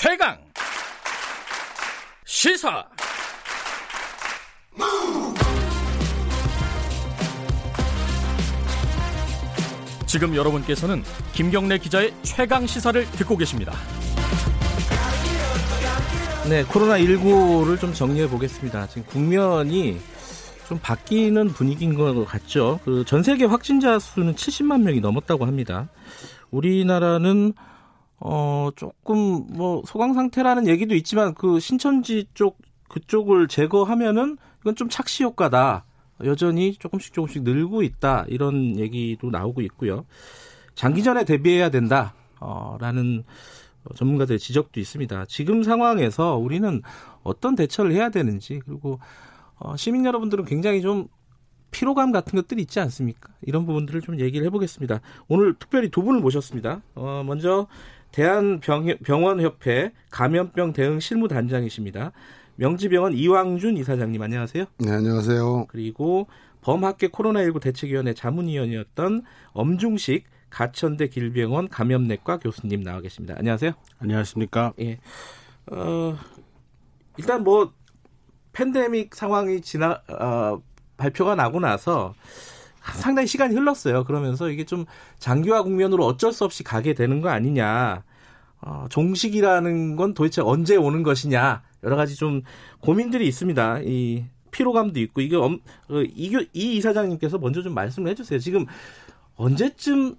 최강 시사 지금 여러분께서는 김경래 기자의 최강 시사를 듣고 계십니다. 네, 코로나19를 좀 정리해 보겠습니다. 지금 국면이 좀 바뀌는 분위기인 것 같죠. 그 전 세계 확진자 수는 70만 명이 넘었다고 합니다. 우리나라는 어 조금 뭐 소강 상태라는 얘기도 있지만 그 신천지 쪽 그쪽을 제거하면은 이건 좀 착시 효과다. 여전히 조금씩 조금씩 늘고 있다. 이런 얘기도 나오고 있고요. 장기전에 대비해야 된다. 어, 라는 전문가들의 지적도 있습니다. 지금 상황에서 우리는 어떤 대처를 해야 되는지 그리고 어, 시민 여러분들은 굉장히 좀 피로감 같은 것들이 있지 않습니까? 이런 부분들을 좀 얘기를 해보겠습니다. 오늘 특별히 두 분을 모셨습니다. 어, 먼저 대한병원협회 감염병 대응 실무단장이십니다. 명지병원 이왕준 이사장님 안녕하세요. 네, 안녕하세요. 그리고 범학계 코로나19 대책위원회 자문위원이었던 엄중식 가천대 길병원 감염내과 교수님 나와 계십니다. 안녕하세요. 안녕하십니까? 예. 어, 일단 뭐 팬데믹 상황이 지나 어, 발표가 나고 나서 상당히 시간이 흘렀어요. 그러면서 이게 좀 장기화 국면으로 어쩔 수 없이 가게 되는 거 아니냐. 어, 종식이라는 건 도대체 언제 오는 것이냐. 여러 가지 좀 고민들이 있습니다. 이 피로감도 있고 이게 엄, 어, 이, 이 이사장님께서 먼저 좀 말씀을 해주세요. 지금 언제쯤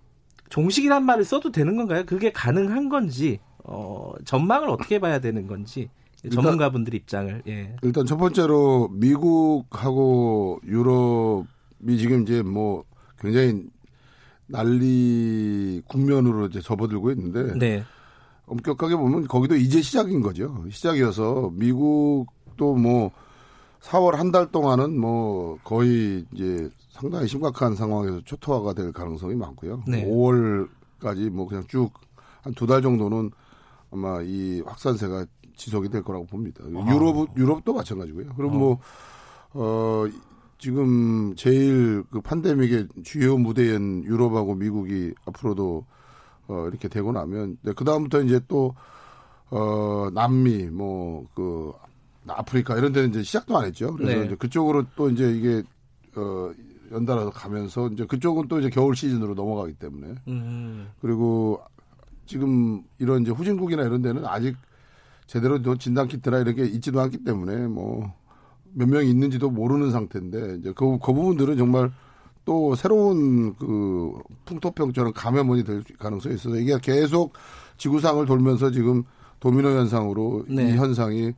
종식이란 말을 써도 되는 건가요? 그게 가능한 건지 어, 전망을 어떻게 봐야 되는 건지 전문가분들 입장을 예. 일단 첫 번째로 미국하고 유럽이 지금 이제 뭐 굉장히 난리 국면으로 이제 접어들고 있는데 네. 엄격하게 보면 거기도 이제 시작인 거죠. 시작이어서 미국도 뭐 4월 한 달 동안은 뭐 거의 이제 상당히 심각한 상황에서 초토화가 될 가능성이 많고요. 네. 5월까지 뭐 그냥 쭉 한 두 달 정도는 아마 이 확산세가 지속이 될 거라고 봅니다. 아. 유럽 유럽도 마찬가지고요. 그럼 뭐 어, 지금 제일 그 팬데믹의 주요 무대인 유럽하고 미국이 앞으로도 어, 이렇게 되고 나면 네, 그 다음부터 이제 또 어, 남미 뭐그 아프리카 이런 데는 이제 시작도 안 했죠. 그래서 네. 이제 그쪽으로 또 이제 이게 어, 연달아서 가면서 이제 그쪽은 또 이제 겨울 시즌으로 넘어가기 때문에 음, 그리고 지금 이런 이제 후진국이나 이런 데는 아직 제대로 또 진단 키트나 이런 게 있지도 않기 때문에 뭐 몇 명이 있는지도 모르는 상태인데 이제 그, 그 부분들은 정말 또 새로운 그 풍토병처럼 감염원이 될 가능성이 있어서 이게 계속 지구상을 돌면서 지금 도미노 현상으로 네. 이 현상이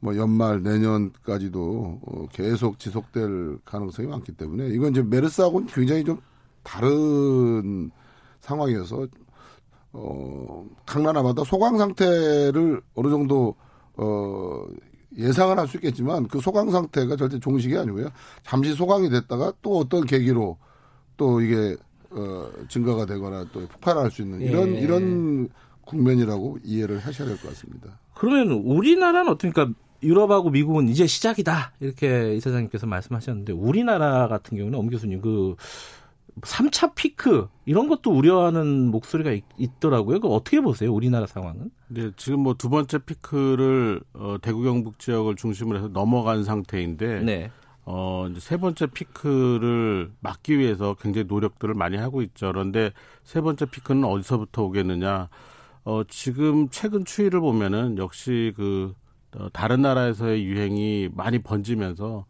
뭐 연말 내년까지도 어, 계속 지속될 가능성이 많기 때문에 이건 이제 메르스하고는 굉장히 좀 다른 상황이어서 어, 각 나라마다 소강 상태를 어느 정도 어, 예상을 할 수 있겠지만 그 소강 상태가 절대 종식이 아니고요. 잠시 소강이 됐다가 또 어떤 계기로 또 이게 어, 증가가 되거나 또 폭발할 수 있는 이런 예. 이런 국면이라고 이해를 하셔야 될 것 같습니다. 그러면 우리나라는 어떻습니까? 유럽하고 미국은 이제 시작이다 이렇게 이사장님께서 말씀하셨는데 우리나라 같은 경우는 엄 교수님 그 3차 피크 이런 것도 우려하는 목소리가 있, 더라고요그 어떻게 보세요? 우리나라 상황은? 네, 지금 뭐 두 번째 피크를 어, 대구 경북 지역을 중심으로 해서 넘어간 상태인데 네. 어, 이제 세 번째 피크를 막기 위해서 굉장히 노력들을 많이 하고 있죠. 그런데 세 번째 피크는 어디서부터 오겠느냐? 어, 지금 최근 추이를 보면은 역시 그 어, 다른 나라에서의 유행이 많이 번지면서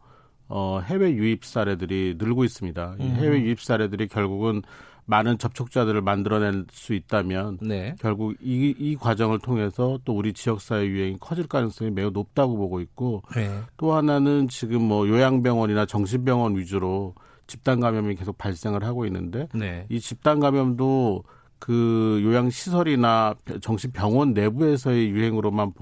어, 해외 유입 사례들이 늘고 있습니다. 이 해외 유입 사례들이 결국은 많은 접촉자들을 만들어낼 수 있다면 네. 결국 이, 이 과정을 통해서 또 우리 지역사회 유행이 커질 가능성이 매우 높다고 보고 있고 네. 또 하나는 지금 뭐 요양병원이나 정신병원 위주로 집단 감염이 계속 발생을 하고 있는데 네. 이 집단 감염도 그 요양 시설이나 정신병원 내부에서의 유행으로만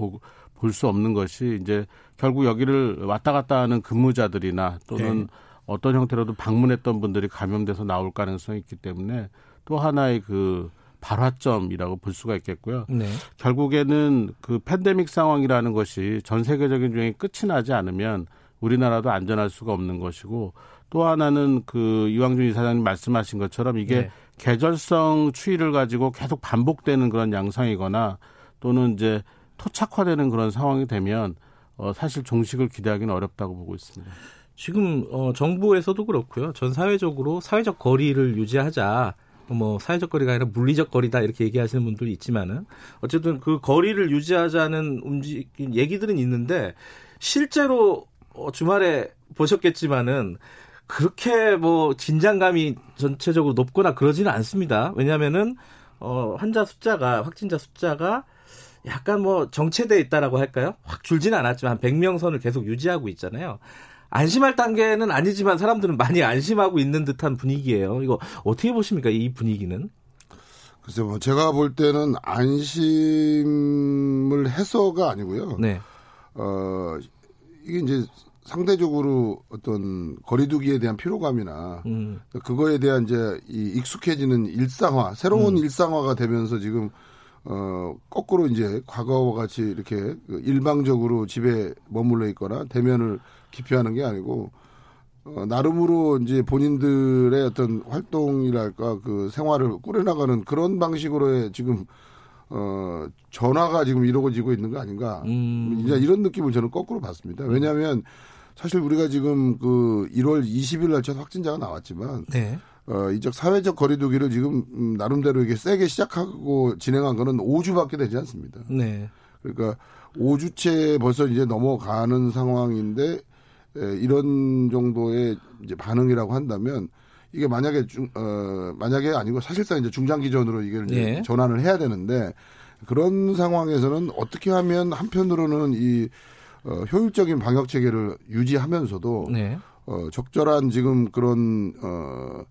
볼수 없는 것이 이제 결국 여기를 왔다 갔다 하는 근무자들이나 또는 네. 어떤 형태로도 방문했던 분들이 감염돼서 나올 가능성이 있기 때문에 또 하나의 그 발화점이라고 볼 수가 있겠고요. 네. 결국에는 그 팬데믹 상황이라는 것이 전 세계적인 유행이 끝이 나지 않으면 우리나라도 안전할 수가 없는 것이고 또 하나는 그 이왕준 이사장님 말씀하신 것처럼 이게 네. 계절성 추이를 가지고 계속 반복되는 그런 양상이거나 또는 이제 토착화되는 그런 상황이 되면 어, 사실 종식을 기대하기는 어렵다고 보고 있습니다. 지금 어, 정부에서도 그렇고요. 전 사회적으로 사회적 거리를 유지하자. 뭐 사회적 거리가 아니라 물리적 거리다 이렇게 얘기하시는 분들도 있지만은 어쨌든 그 거리를 유지하자는 움직 얘기들은 있는데 실제로 어, 주말에 보셨겠지만은 그렇게 뭐 긴장감이 전체적으로 높거나 그러지는 않습니다. 왜냐하면은 어, 환자 숫자가 확진자 숫자가 약간 뭐 정체돼 있다라고 할까요? 확 줄지는 않았지만 한 100명 선을 계속 유지하고 있잖아요. 안심할 단계는 아니지만 사람들은 많이 안심하고 있는 듯한 분위기예요. 이거 어떻게 보십니까? 이 분위기는? 글쎄 뭐 제가 볼 때는 안심을 해서가 아니고요. 네. 어 이게 이제 상대적으로 어떤 거리두기에 대한 피로감이나 음. 그거에 대한 이제 이 익숙해지는 일상화, 새로운 음. 일상화가 되면서 지금 어, 거꾸로 이제 과거와 같이 이렇게 그 일방적으로 집에 머물러 있거나 대면을 기피하는 게 아니고 어, 나름으로 이제 본인들의 어떤 활동이랄까 그 생활을 꾸려나가는 그런 방식으로의 지금 어, 전화가 지금 이루어지고 있는 거 아닌가. 음. 이제 이런 느낌을 저는 거꾸로 봤습니다. 왜냐하면 사실 우리가 지금 그 1월 20일 날첫 확진자가 나왔지만 네. 어, 이적 사회적 거리두기를 지금 음, 나름대로 이게 세게 시작하고 진행한 거는 5주밖에 되지 않습니다. 네. 그러니까 5주째 벌써 이제 넘어가는 상황인데 에, 이런 정도의 이제 반응이라고 한다면 이게 만약에 중, 어, 만약에 아니고 사실상 이제 중장기전으로 이게 네. 전환을 해야 되는데 그런 상황에서는 어떻게 하면 한편으로는 이 어, 효율적인 방역 체계를 유지하면서도 네. 어, 적절한 지금 그런 어,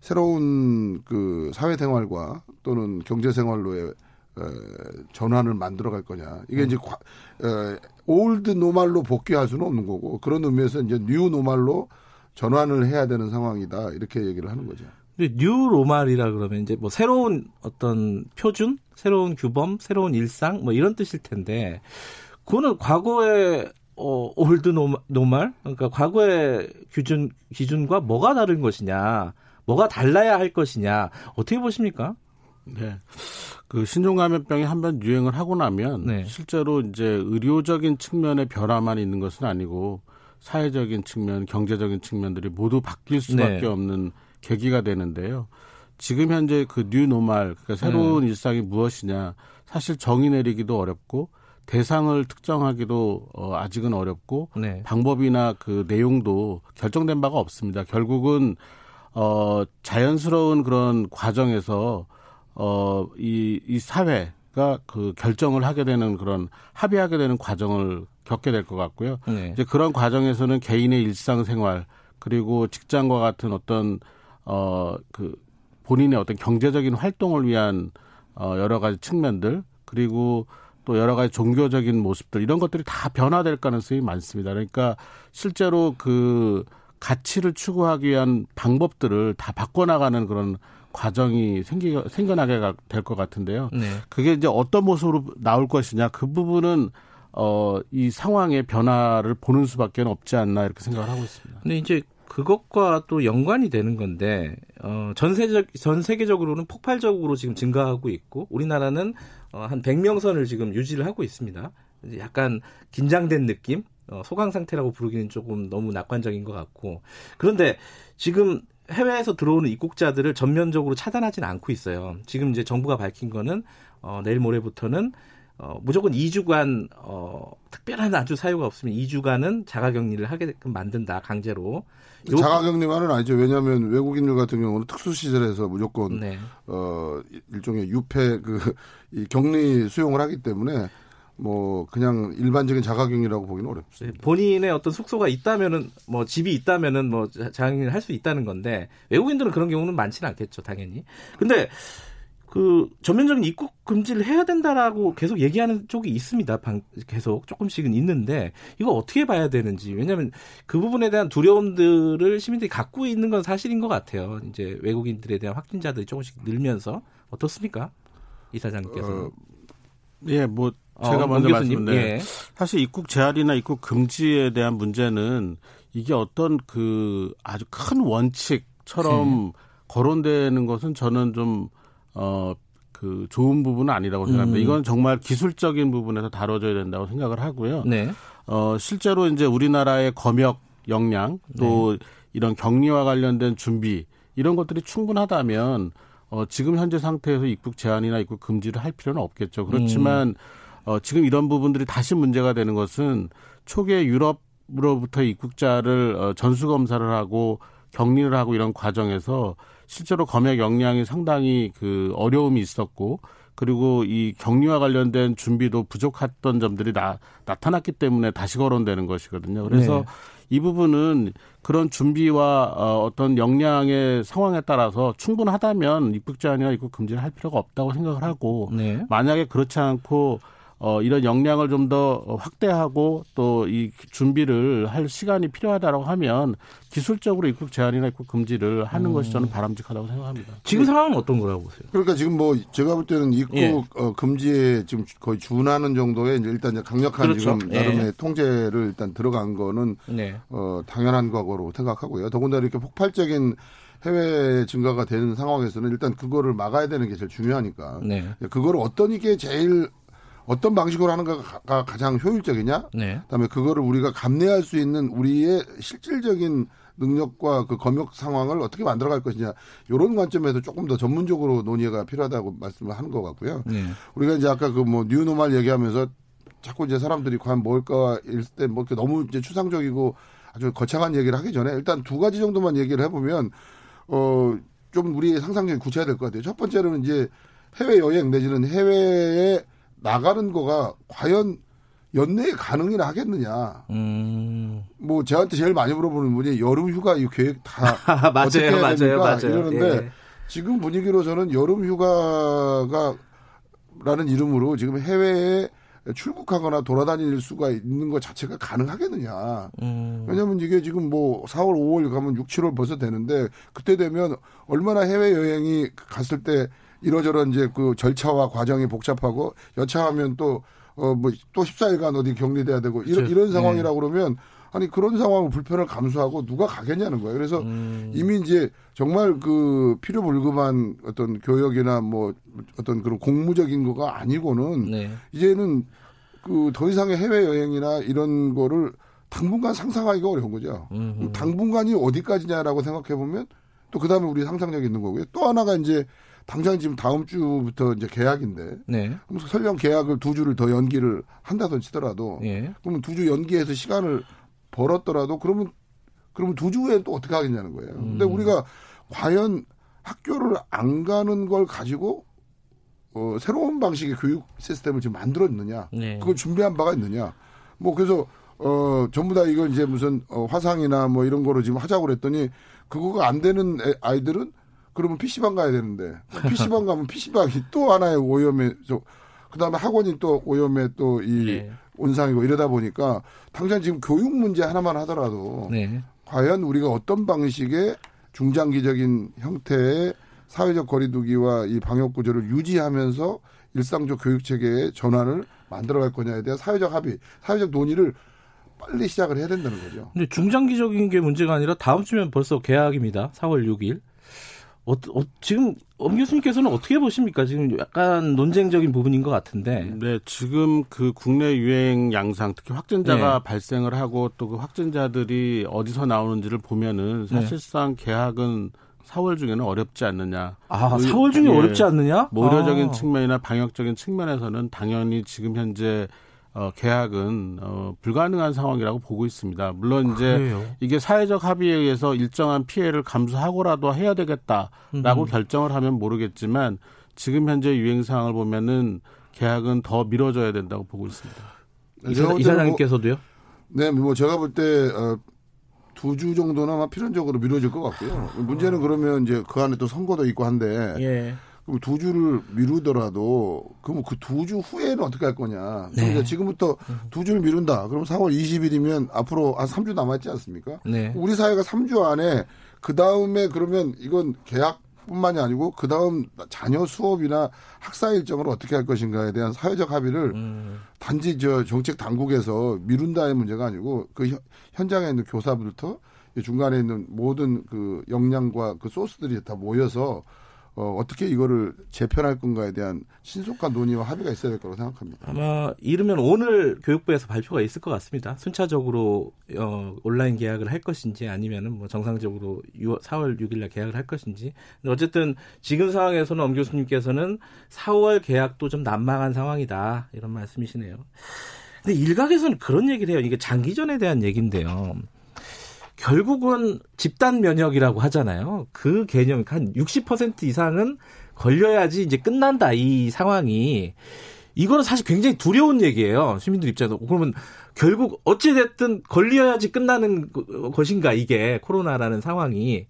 새로운 그 사회생활과 또는 경제생활로의 어, 전환을 만들어갈 거냐. 이게 음. 이제 과, 어, old normal로 복귀할 수는 없는 거고 그런 의미에서 이제 new normal로 전환을 해야 되는 상황이다 이렇게 얘기를 하는 거죠. 근데 new normal이라 그러면 이제 뭐 새로운 어떤 표준, 새로운 규범, 새로운 일상 뭐 이런 뜻일 텐데 그거는 과거에 어, old normal 그러니까 과거의 기준 기준과 뭐가 다른 것이냐. 뭐가 달라야 할 것이냐 어떻게 보십니까? 네. 그 신종감염병이 한번 유행을 하고 나면 네. 실제로 이제 의료적인 측면의 변화만 있는 것은 아니고 사회적인 측면, 경제적인 측면들이 모두 바뀔 수밖에 네. 없는 계기가 되는데요. 지금 현재 그 new normal, 그러니까 새로운 네. 일상이 무엇이냐 사실 정의 내리기도 어렵고 대상을 특정하기도 어, 아직은 어렵고 네. 방법이나 그 내용도 결정된 바가 없습니다. 결국은 어, 자연스러운 그런 과정에서 어, 이, 이 사회가 그 결정을 하게 되는 그런 합의하게 되는 과정을 겪게 될 것 같고요. 네. 이제 그런 과정에서는 개인의 일상생활 그리고 직장과 같은 어떤 어, 그 본인의 어떤 경제적인 활동을 위한 어, 여러 가지 측면들 그리고 또 여러 가지 종교적인 모습들 이런 것들이 다 변화될 가능성이 많습니다. 그러니까 실제로 그 가치를 추구하기 위한 방법들을 다 바꿔나가는 그런 과정이 생기, 생겨나게 될 것 같은데요. 네. 그게 이제 어떤 모습으로 나올 것이냐 그 부분은 어, 이 상황의 변화를 보는 수밖에 없지 않나 이렇게 생각을 하고 있습니다. 근데 이제 그것과 또 연관이 되는 건데 어, 전 세적 전 세계적으로는 폭발적으로 지금 증가하고 있고 우리나라는 어, 한 100명 선을 지금 유지를 하고 있습니다. 약간 긴장된 느낌 어, 소강 상태라고 부르기는 조금 너무 낙관적인 것 같고 그런데 지금 해외에서 들어오는 입국자들을 전면적으로 차단하지는 않고 있어요. 지금 이제 정부가 밝힌 거는 어, 내일 모레부터는 어, 무조건 2주간 어, 특별한 아주 사유가 없으면 2주간은 자가격리를 하게끔 만든다 강제로. 자가격리만은 아니죠. 왜냐하면 외국인들 같은 경우는 특수 시설에서 무조건 네. 어, 일종의 유폐 그 이 격리 수용을 하기 때문에 뭐 그냥 일반적인 자가격리라고 보기는 어렵습니다. 네, 본인의 어떤 숙소가 있다면은 뭐 집이 있다면은 뭐 자가격리를 할 수 있다는 건데 외국인들은 그런 경우는 많지는 않겠죠, 당연히. 근데 그 전면적인 입국 금지를 해야 된다라고 계속 얘기하는 쪽이 있습니다. 방, 계속 조금씩은 있는데 이거 어떻게 봐야 되는지 왜냐하면 그 부분에 대한 두려움들을 시민들이 갖고 있는 건 사실인 것 같아요. 이제 외국인들에 대한 확진자들이 조금씩 늘면서 어떻습니까, 이사장님께서? 어, 예, 뭐 제가 어, 먼저 말씀드린 예. 사실 입국 제한이나 입국 금지에 대한 문제는 이게 어떤 그 아주 큰 원칙처럼 네. 거론되는 것은 저는 좀 어, 그 좋은 부분은 아니라고 생각합니다. 음. 이건 정말 기술적인 부분에서 다뤄져야 된다고 생각을 하고요. 네. 어, 실제로 이제 우리나라의 검역 역량 또 네. 이런 격리와 관련된 준비 이런 것들이 충분하다면 어, 지금 현재 상태에서 입국 제한이나 입국 금지를 할 필요는 없겠죠. 그렇지만 어, 지금 이런 부분들이 다시 문제가 되는 것은 초기에 유럽으로부터 입국자를 어, 전수 검사를 하고 격리를 하고 이런 과정에서 실제로 검역 역량이 상당히 그 어려움이 있었고 그리고 이 격리와 관련된 준비도 부족했던 점들이 나, 나타났기 때문에 다시 거론되는 것이거든요. 그래서 네. 이 부분은 그런 준비와 어, 어떤 역량의 상황에 따라서 충분하다면 입국 제한이나 입국 금지를 할 필요가 없다고 생각을 하고 네. 만약에 그렇지 않고 어, 이런 역량을 좀 더 확대하고 또 이 준비를 할 시간이 필요하다라고 하면 기술적으로 입국 제한이나 입국 금지를 하는 것이 저는 바람직하다고 생각합니다. 지금 상황은 어떤 거라고 보세요? 그러니까 지금 뭐 제가 볼 때는 입국 예. 어, 금지에 지금 거의 준하는 정도의 이제 일단 이제 강력한 그렇죠. 지금 예. 나름의 통제를 일단 들어간 거는 네. 어, 당연한 거로 생각하고요. 더군다나 이렇게 폭발적인 해외 증가가 되는 상황에서는 일단 그거를 막아야 되는 게 제일 중요하니까. 네. 그거를 어떤 이게 제일 어떤 방식으로 하는 가가 가장 효율적이냐? 네. 그다음에 그거를 우리가 감내할 수 있는 우리의 실질적인 능력과 그 검역 상황을 어떻게 만들어갈 것이냐 이런 관점에서 조금 더 전문적으로 논의가 필요하다고 말씀을 하는 것 같고요. 네. 우리가 이제 아까 그 뭐 뉴노말 얘기하면서 자꾸 이제 사람들이 과연 뭘까 이럴 때뭐 너무 이제 추상적이고 아주 거창한 얘기를 하기 전에 일단 두 가지 정도만 얘기를 해보면 어좀 우리 상상력이 굳혀야 될것 같아요. 첫 번째로는 이제 해외 여행 내지는 해외에 나가는 거가 과연 연내에 가능이나 하겠느냐. 음. 뭐 저한테 제일 많이 물어보는 분이 여름 휴가 이 계획 다 맞아요, 어떻게 해야 맞아요? 맞아요. 이러는데 예. 지금 분위기로서는 여름 휴가가 라는 이름으로 지금 해외에 출국하거나 돌아다닐 수가 있는 것 자체가 가능하겠느냐. 음. 왜냐면 이게 지금 뭐 4월, 5월 가면 6, 7월 벌써 되는데 그때 되면 얼마나 해외 여행이 갔을 때 이러저런 이제 그 절차와 과정이 복잡하고 여차하면 또 어 뭐 또 14일간 어디 격리돼야 되고 이런 그렇죠. 이런 상황이라고 그러면 아니 그런 상황을 불편을 감수하고 누가 가겠냐는 거예요. 그래서 음. 이미 이제 정말 그 필요 불급한 어떤 교역이나 뭐 어떤 그런 공무적인 거가 아니고는 네. 이제는 그 더 이상의 해외 여행이나 이런 거를 당분간 상상하기가 어려운 거죠. 당분간이 어디까지냐라고 생각해 보면 또 그다음에 우리 상상력이 있는 거고요. 또 하나가 이제 당장 지금 다음 주부터 이제 계약인데 네. 그럼 설령 계약을 두 주를 더 연기를 한다던 치더라도 예. 그러면 두 주 연기해서 시간을 벌었더라도 그러면 그러면 두 주 후에 또 어떻게 하겠냐는 거예요. 근데 음. 우리가 과연 학교를 안 가는 걸 가지고 어, 새로운 방식의 교육 시스템을 지금 만들었느냐? 네. 그걸 준비한 바가 있느냐? 뭐 그래서 어 전부 다 이걸 이제 무슨 어, 화상이나 뭐 이런 거로 지금 하자고 그랬더니 그거가 안 되는 애- 아이들은 그러면 PC방 가야 되는데 PC방 가면 PC방이 또 하나의 오염에 저 그다음에 학원이 또 오염에 또이 예. 온상이고 이러다 보니까 당장 지금 교육 문제 하나만 하더라도 네. 과연 우리가 어떤 방식의 중장기적인 형태의 사회적 거리두기와 이 방역 구조를 유지하면서 일상적 교육 체계의 전환을 만들어갈 거냐에 대한 사회적 합의, 사회적 논의를 빨리 시작을 해야 된다는 거죠. 근데 중장기적인 게 문제가 아니라 다음 주면 벌써 개학입니다. 4월 6일. 어, 어, 지금 엄 교수님께서는 어떻게 보십니까? 지금 약간 논쟁적인 부분인 것 같은데. 네, 지금 그 국내 유행 양상, 특히 확진자가 네. 발생을 하고 또 그 확진자들이 어디서 나오는지를 보면은 네. 사실상 개학은 4월 중에는 어렵지 않느냐. 아, 의- 4월 중에 예. 어렵지 않느냐? 뭐 의료적인 아. 측면이나 방역적인 측면에서는 당연히 지금 현재 어, 개학은 어, 불가능한 상황이라고 보고 있습니다. 물론 이제 그래요. 이게 사회적 합의에 의해서 일정한 피해를 감수하고라도 해야 되겠다라고 결정을 하면 모르겠지만 지금 현재 유행 상황을 보면은 개학은 더 미뤄져야 된다고 보고 있습니다. 이사, 이사장님께서도요? 네, 뭐 제가 볼때 어, 두주 정도는 아마 필연적으로 미뤄질 것 같고요. 문제는 그러면 이제 그 안에 또 선거도 있고 한데 예. 그럼 두 주를 미루더라도 그럼 그 두 주 후에는 어떻게 할 거냐? 네. 그러니까 지금부터 두 주를 미룬다. 그럼 4월 20일이면 앞으로 한 3주 남았지 않습니까? 네. 우리 사회가 3주 안에 그 다음에 그러면 이건 계약 뿐만이 아니고 그 다음 자녀 수업이나 학사 일정을 어떻게 할 것인가에 대한 사회적 합의를 음. 단지 저 정책 당국에서 미룬다의 문제가 아니고 그 현- 현장에 있는 교사부터 이 중간에 있는 모든 그 역량과 그 소스들이 다 모여서 어, 어떻게 이거를 재편할 건가에 대한 신속한 논의와 합의가 있어야 될 거라고 생각합니다. 아마 이르면 오늘 교육부에서 발표가 있을 것 같습니다. 순차적으로 어, 온라인 계약을 할 것인지 아니면은 뭐 정상적으로 6월, 4월 6일날 계약을 할 것인지. 어쨌든 지금 상황에서는 엄 교수님께서는 4월 계약도 좀 난망한 상황이다 이런 말씀이시네요. 근데 일각에서는 그런 얘기를 해요. 이게 장기전에 대한 얘기인데요. 결국은 집단 면역이라고 하잖아요. 그 개념 한 60% 이상은 걸려야지 이제 끝난다 이 상황이 이거는 사실 굉장히 두려운 얘기예요. 시민들 입장에서 그러면 결국 어찌 됐든 걸려야지 끝나는 것인가 이게 코로나라는 상황이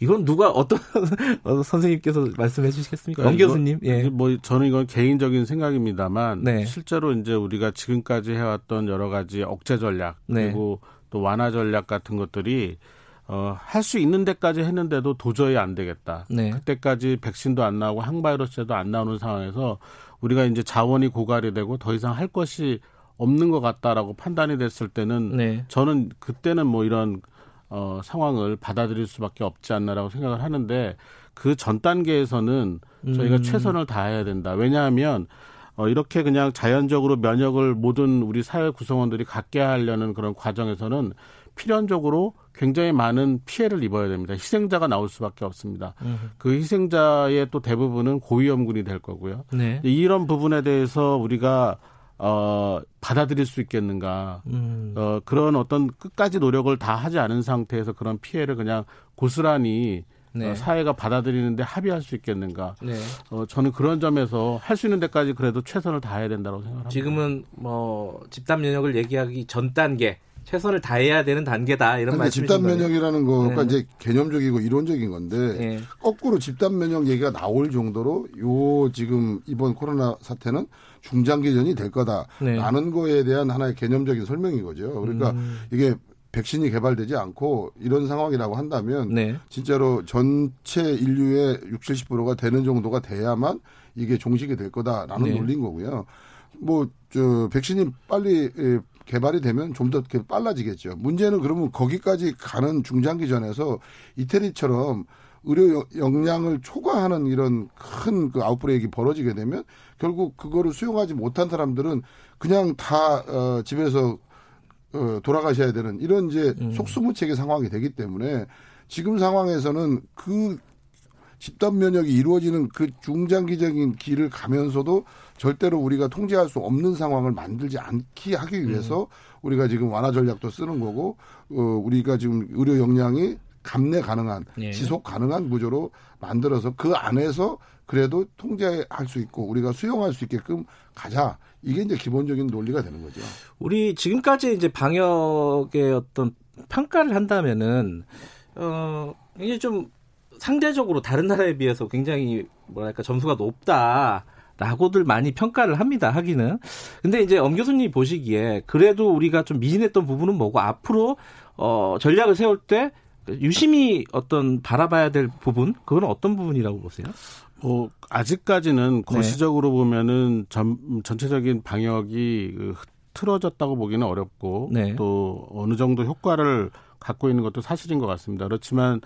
이건 누가 어떤 어, 선생님께서 말씀해 주시겠습니까? 원 교수님. 예. 뭐 저는 이건 개인적인 생각입니다만 네. 실제로 이제 우리가 지금까지 해왔던 여러 가지 억제 전략 네. 그리고 또 완화 전략 같은 것들이 어, 할 수 있는 데까지 했는데도 도저히 안 되겠다. 네. 그때까지 백신도 안 나오고 항바이러스제도 안 나오는 상황에서 우리가 이제 자원이 고갈이 되고 더 이상 할 것이 없는 것 같다라고 판단이 됐을 때는 네. 저는 그때는 뭐 이런 어, 상황을 받아들일 수밖에 없지 않나라고 생각을 하는데 그 전 단계에서는 저희가 음. 최선을 다해야 된다. 왜냐하면 어, 이렇게 그냥 자연적으로 면역을 모든 우리 사회 구성원들이 갖게 하려는 그런 과정에서는 필연적으로 굉장히 많은 피해를 입어야 됩니다. 희생자가 나올 수밖에 없습니다. 음. 그 희생자의 또 대부분은 고위험군이 될 거고요. 네. 이런 부분에 대해서 우리가 어, 받아들일 수 있겠는가. 음. 어, 그런 어떤 끝까지 노력을 다 하지 않은 상태에서 그런 피해를 그냥 고스란히 네. 어, 사회가 받아들이는데 합의할 수 있겠는가. 네. 어, 저는 그런 점에서 할 수 있는 데까지 그래도 최선을 다해야 된다고 생각합니다. 지금은 뭐 집단 면역을 얘기하기 전 단계 최선을 다해야 되는 단계다 이런 말씀이신 집단 면역이라는 거가 네. 이제 개념적이고 이론적인 건데 네. 거꾸로 집단 면역 얘기가 나올 정도로 요 지금 이번 코로나 사태는 중장기전이 될 거다라는 네. 거에 대한 하나의 개념적인 설명인 거죠. 그러니까 음. 이게 백신이 개발되지 않고 이런 상황이라고 한다면 네. 진짜로 전체 인류의 60, 70%가 되는 정도가 돼야만 이게 종식이 될 거다라는 네. 논리인 거고요. 뭐 저 백신이 빨리 개발이 되면 좀 더 빨라지겠죠. 문제는 그러면 거기까지 가는 중장기전에서 이태리처럼 의료 역량을 초과하는 이런 큰 그 아웃브레이크가 벌어지게 되면 결국 그거를 수용하지 못한 사람들은 그냥 다 어, 집에서 어, 돌아가셔야 되는 이런 이제 음. 속수무책의 상황이 되기 때문에 지금 상황에서는 그 집단 면역이 이루어지는 그 중장기적인 길을 가면서도 절대로 우리가 통제할 수 없는 상황을 만들지 않게 하기 위해서 음. 우리가 지금 완화 전략도 쓰는 거고 어, 우리가 지금 의료 역량이 감내 가능한 예. 지속 가능한 구조로 만들어서 그 안에서 그래도 통제할 수 있고 우리가 수용할 수 있게끔 가자. 이게 이제 기본적인 논리가 되는 거죠. 우리 지금까지 이제 방역의 어떤 평가를 한다면은 어 이게 좀 상대적으로 다른 나라에 비해서 굉장히 뭐랄까 점수가 높다. 라고들 많이 평가를 합니다. 하기는. 근데 이제 엄 교수님 보시기에 그래도 우리가 좀 미진했던 부분은 뭐고 앞으로 어 전략을 세울 때 유심히 어떤 바라봐야 될 부분 그건 어떤 부분이라고 보세요? 뭐 아직까지는 네. 거시적으로 네. 보면은 전, 전체적인 방역이 그 틀어졌다고 보기는 어렵고 네. 또 어느 정도 효과를 갖고 있는 것도 사실인 것 같습니다. 그렇지만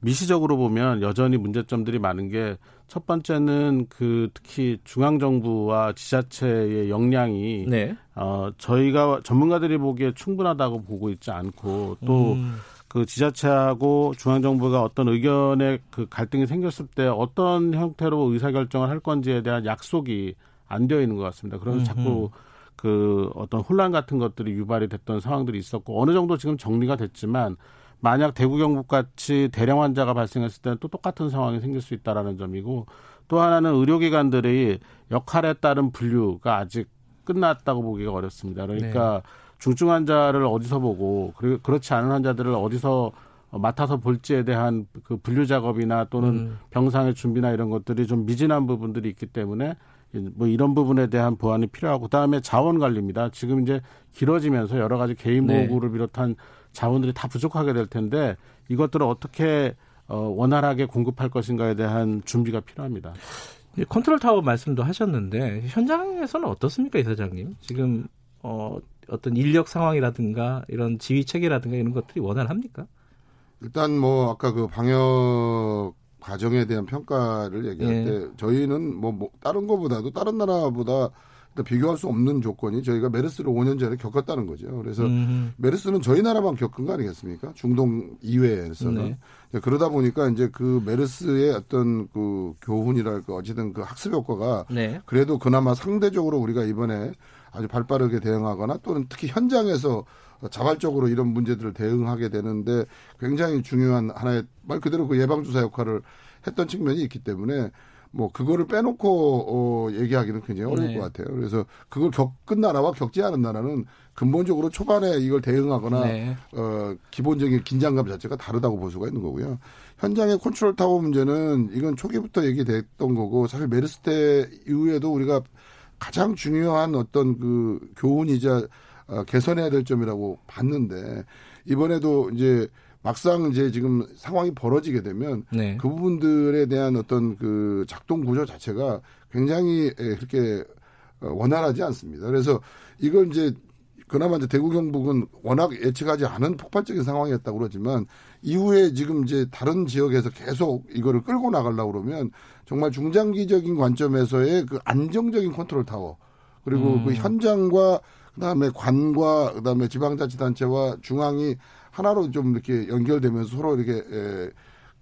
미시적으로 보면 여전히 문제점들이 많은 게 첫 번째는 그 특히 중앙 정부와 지자체의 역량이 네. 어 저희가 전문가들이 보기에 충분하다고 보고 있지 않고 또 음. 그 지자체하고 중앙정부가 어떤 의견의 그 갈등이 생겼을 때 어떤 형태로 의사결정을 할 건지에 대한 약속이 안 되어 있는 것 같습니다. 그래서. 자꾸 그 어떤 혼란 같은 것들이 유발이 됐던 상황들이 있었고 어느 정도 지금 정리가 됐지만 만약 대구 경북 같이 대량 환자가 발생했을 때는 또 똑같은 상황이 생길 수 있다라는 점이고 또 하나는 의료기관들의 역할에 따른 분류가 아직 끝났다고 보기가 어렵습니다. 그러니까 네. 중증 환자를 어디서 보고 그리고 그렇지 않은 환자들을 어디서 맡아서 볼지에 대한 그 분류 작업이나 또는 음. 병상의 준비나 이런 것들이 좀 미진한 부분들이 있기 때문에 뭐 이런 부분에 대한 보완이 필요하고 그다음에 자원 관리입니다. 지금 이제 길어지면서 여러 가지 개인 네. 보호구를 네. 비롯한 자원들이 다 부족하게 될 텐데 이것들을 어떻게 어, 원활하게 공급할 것인가에 대한 준비가 필요합니다. 컨트롤 타워 말씀도 하셨는데 현장에서는 어떻습니까, 이사장님? 지금 어, 어떤 인력 상황이라든가 이런 지휘 체계라든가 이런 것들이 원활합니까? 일단 뭐 아까 그 방역 과정에 대한 평가를 얘기할 예. 때 저희는 뭐, 뭐 다른 거보다도 다른 나라보다 비교할 수 없는 조건이 저희가 메르스를 5년 전에 겪었다는 거죠. 그래서 음. 메르스는 저희 나라만 겪은 거 아니겠습니까? 중동 이외에서는 네. 그러다 보니까 이제 그 메르스의 어떤 그 교훈이랄까 어쨌든 그 학습 효과가 네. 그래도 그나마 상대적으로 우리가 이번에 아주 발빠르게 대응하거나 또는 특히 현장에서 자발적으로 이런 문제들을 대응하게 되는데 굉장히 중요한 하나의 말 그대로 그 예방주사 역할을 했던 측면이 있기 때문에 뭐 그거를 빼놓고 어 얘기하기는 굉장히 어려울 네. 것 같아요. 그래서 그걸 겪은 나라와 겪지 않은 나라는 근본적으로 초반에 이걸 대응하거나 네. 어 기본적인 긴장감 자체가 다르다고 볼 수가 있는 거고요. 현장의 컨트롤 타워 문제는 이건 초기부터 얘기됐던 거고 사실 메르스 때 이후에도 우리가 가장 중요한 어떤 그 교훈이자 어, 개선해야 될 점이라고 봤는데 이번에도 이제 막상 이제 지금 상황이 벌어지게 되면 네. 그 부분들에 대한 어떤 그 작동 구조 자체가 굉장히 에, 그렇게 어, 원활하지 않습니다. 그래서 이걸 이제 그나마 이제 대구 경북은 워낙 예측하지 않은 폭발적인 상황이었다고 그러지만 이후에 지금 이제 다른 지역에서 계속 이거를 끌고 나가려고 그러면 정말 중장기적인 관점에서의 그 안정적인 컨트롤 타워 그리고 음. 그 현장과 그다음에 관과 그다음에 지방자치단체와 중앙이 하나로 좀 이렇게 연결되면서 서로 이렇게 에,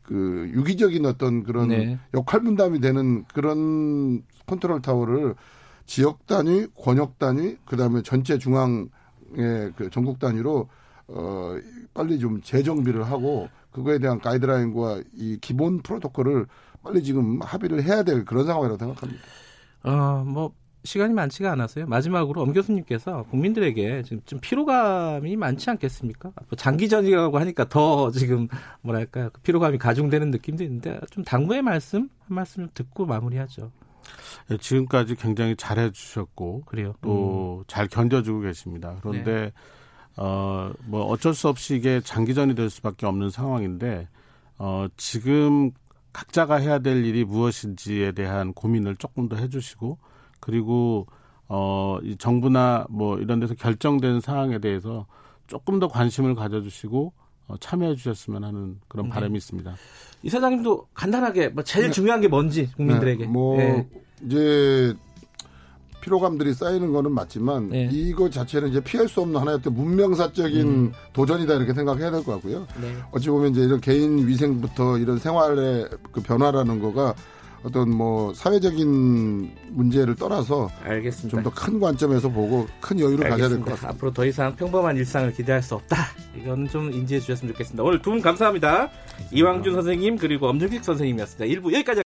그 유기적인 어떤 그런 네. 역할 분담이 되는 그런 컨트롤 타워를 지역 단위, 권역 단위, 그다음에 전체 중앙 의그 전국 단위로 어 빨리 좀 재정비를 하고 그거에 대한 가이드라인과 이 기본 프로토콜을 빨리 지금 합의를 해야 될 그런 상황이라고 생각합니다. 어, 뭐 시간이 많지가 않아서요. 마지막으로 엄 교수님께서 국민들에게 지금 좀 피로감이 많지 않겠습니까? 뭐 장기전이라고 하니까 더 지금 뭐랄까 그 피로감이 가중되는 느낌도 있는데 좀 당부의 말씀 한 말씀 좀 듣고 마무리하죠. 예, 지금까지 굉장히 잘해 주셨고 그래요. 또잘 견뎌주고 계십니다. 그런데 네. 어, 뭐 어쩔 수 없이 이게 장기전이 될 수밖에 없는 상황인데 어, 지금 각자가 해야 될 일이 무엇인지에 대한 고민을 조금 더 해주시고 그리고 어, 이 정부나 뭐 이런 데서 결정된 사항에 대해서 조금 더 관심을 가져주시고 어, 참여해 주셨으면 하는 그런 네. 바람이 있습니다. 이 사장님도 간단하게 뭐 제일 중요한 게 뭔지 국민들에게. 네, 뭐 예. 이제 피로감들이 쌓이는 거는 맞지만 네. 이거 자체는 이제 피할 수 없는 하나의 문명사적인 음. 도전이다 이렇게 생각해야 될 것 같고요. 네. 어찌 보면 이제 이런 개인 위생부터 이런 생활의 그 변화라는 거가 어떤 뭐 사회적인 문제를 떠나서 알겠습니다. 좀 더 큰 관점에서 보고 큰 여유를 가져야 될것 알겠습니다. 같습니다. 앞으로 더 이상 평범한 일상을 기대할 수 없다. 이건 좀 인지해 주셨으면 좋겠습니다. 오늘 두 분 감사합니다. 이왕준 선생님 그리고 엄준식 선생님이었습니다. 1부 여기까지.